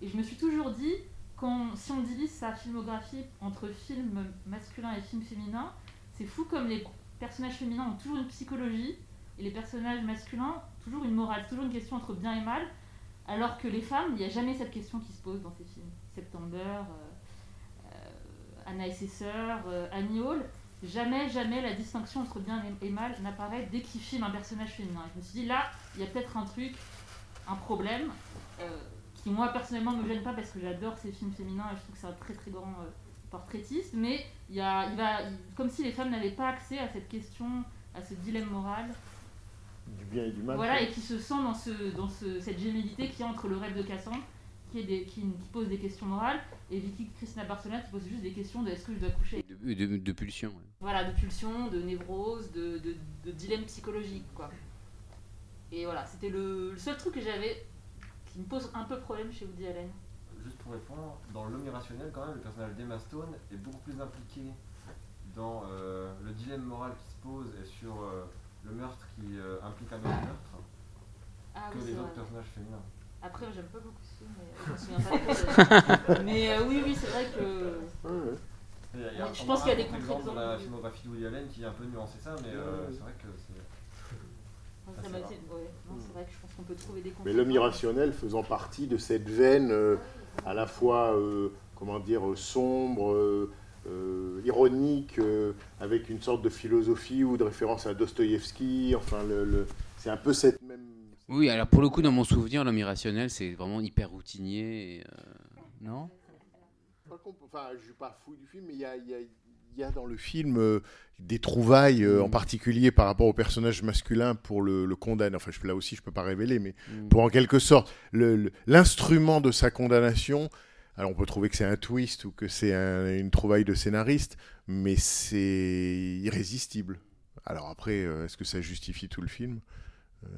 Et je me suis toujours dit, quand, si on divise sa filmographie entre films masculins et films féminins, c'est fou comme les personnages féminins ont toujours une psychologie et les personnages masculins toujours une morale, toujours une question entre bien et mal, alors que les femmes, il n'y a jamais cette question qui se pose dans ces films. September, euh, euh, Anna et ses sœurs, euh, Annie Hall, jamais, jamais la distinction entre bien et mal n'apparaît dès qu'ils filment un personnage féminin. Je me suis dit là, il y a peut-être un truc, un problème. Qui moi personnellement me gêne pas parce que j'adore ces films féminins et je trouve que c'est un très très grand euh, portraitiste, mais il, y a, il va, comme si les femmes n'avaient pas accès à cette question, à ce dilemme moral, Du bien et du mal. voilà, et qui se sent dans, ce, dans ce, cette gémellité qui est entre le rêve de Cassandre, qui, est des, qui, qui pose des questions morales, et Vicky Cristina Barcelona qui pose juste des questions de est-ce que je dois coucher? De, de, de pulsion. ouais. Voilà, de pulsion, de névrose, de, de, de dilemme psychologique, quoi. Et voilà, c'était le, le seul truc que j'avais qui me pose un peu problème chez Woody Allen. Juste pour répondre, dans l'homme irrationnel, quand même, le personnage d'Emma Stone est beaucoup plus impliqué dans euh, le dilemme moral qui se pose et sur euh, le meurtre qui euh, implique un autre meurtre Ah que oui, les autres vrai. personnages féminins. Après, j'aime pas beaucoup ce film, mais je me souviens pas trop. *laughs* Mais euh, oui, oui, c'est vrai que. A- je pense qu'il y a des exemple dans la contre-exemples. filmographie de Woody Allen qui a un peu nuancé ça, mais euh, c'est vrai que c'est. Ah, m'a c'est été- ouais, non, c'est vrai que je pense qu'on peut trouver des Mais l'homme irrationnel faisant partie de cette veine euh, à la fois, euh, comment dire, euh, sombre, euh, euh, ironique, euh, avec une sorte de philosophie ou de référence à Dostoïevski. Enfin, le, le- c'est un peu cette même. Oui, alors pour le coup, dans mon souvenir, l'homme irrationnel, c'est vraiment hyper routinier. et, euh, Non? Enfin, je suis pas fou du film, mais il y a, y y a dans le film euh, des trouvailles, euh, en particulier par rapport au personnage masculin pour le, le condamner. Enfin, je- là aussi, je peux pas révéler, mais Mm. pour en quelque sorte l'instrument de sa condamnation. Alors, on peut trouver que c'est un twist ou que c'est un- une trouvaille de scénariste, mais c'est irrésistible. Alors après, euh, est-ce que ça justifie tout le film? Euh,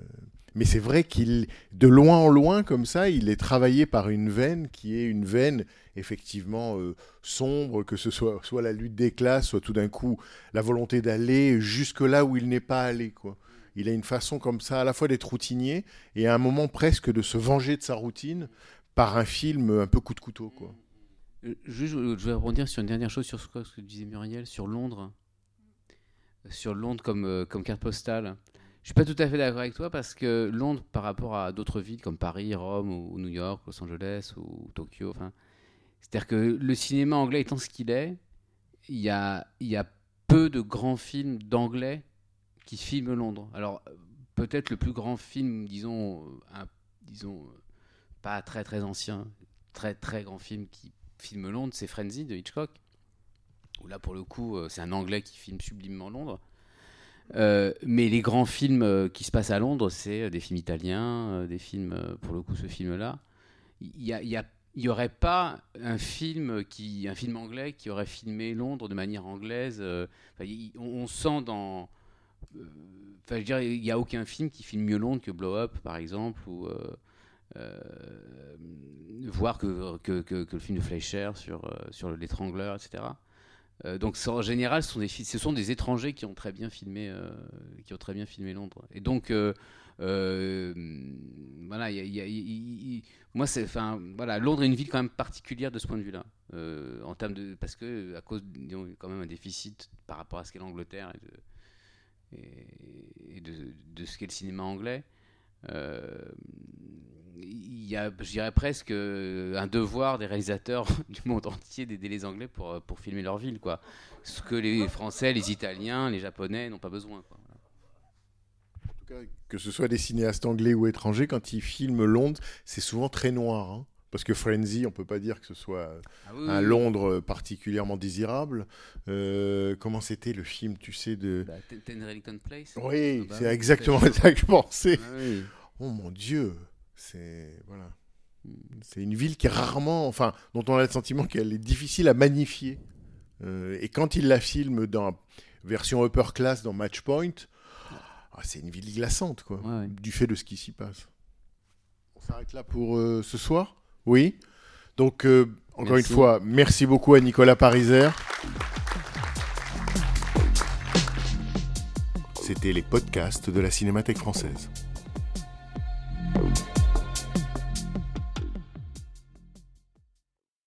Mais c'est vrai qu'il, de loin en loin, comme ça, il est travaillé par une veine qui est une veine effectivement euh, sombre, que ce soit soit la lutte des classes, soit tout d'un coup la volonté d'aller jusque là où il n'est pas allé. Quoi. Il a une façon comme ça à la fois d'être routinier et à un moment presque de se venger de sa routine par un film un peu coup de couteau. Quoi. Euh, Juste, je je vais rebondir sur une dernière chose sur ce que disait Muriel, sur Londres. Sur Londres euh, comme carte postale. Je suis pas tout à fait d'accord avec toi parce que Londres, par rapport à d'autres villes comme Paris, Rome ou New York, Los Angeles ou Tokyo, c'est-à-dire que le cinéma anglais étant ce qu'il est, il y a, peu de grands films d'anglais qui filment Londres. Alors, peut-être le plus grand film, disons, euh, disons euh, pas très très ancien, très très grand film qui filme Londres, c'est Frenzy de Hitchcock. Où là, pour le coup, euh, c'est un anglais qui filme sublimement Londres. Euh, mais les grands films euh, qui se passent à Londres, c'est euh, des films italiens, des films, pour le coup, ce film-là. Il y a, il y a- il y aurait pas un film qui, un film anglais qui aurait filmé Londres de manière anglaise. on, sent dans, euh, je veux il n'y a aucun film qui filme mieux Londres que Blow Up, par exemple, ou euh, que, que, le film de Fleischer sur, sur l'étrangleur, etc. Euh, donc en général, ce sont, des, étrangers qui ont très bien filmé, euh, Londres. Et donc, euh, voilà, a- moi, Londres est une ville quand même particulière de ce point de vue-là, en termes de, parce que à cause, quand même un déficit par rapport à ce qu'est l'Angleterre et de ce qu'est le cinéma anglais. Il y a, je dirais presque, euh, un devoir des réalisateurs *laughs* du monde entier d'aider les Anglais pour, euh, pour filmer leur ville, quoi. Ce que les Français, les Italiens, les Japonais n'ont pas besoin, quoi. En tout cas, que ce soit des cinéastes anglais ou étrangers, quand ils filment Londres, c'est souvent très noir. hein. Parce que Frenzy, on peut pas dire que ce soit Ah oui, un oui. Londres particulièrement désirable. Euh, comment c'était le film, tu sais, de... Bah, Place. Oui, Ah bah c'est exactement *laughs* ça que je pensais. Ah oui. Oh mon Dieu, c'est voilà, c'est une ville qui est rarement, enfin, dont on a le sentiment qu'elle est difficile à magnifier. Euh, et quand il la filme dans version upper class dans Match Point, ah, c'est une ville glaçante, quoi, Ouais, ouais. du fait de ce qui s'y passe. On s'arrête là pour euh, ce soir, oui. Donc euh, encore Merci. une fois, merci beaucoup à Nicolas Pariser. C'était les podcasts de la Cinémathèque française.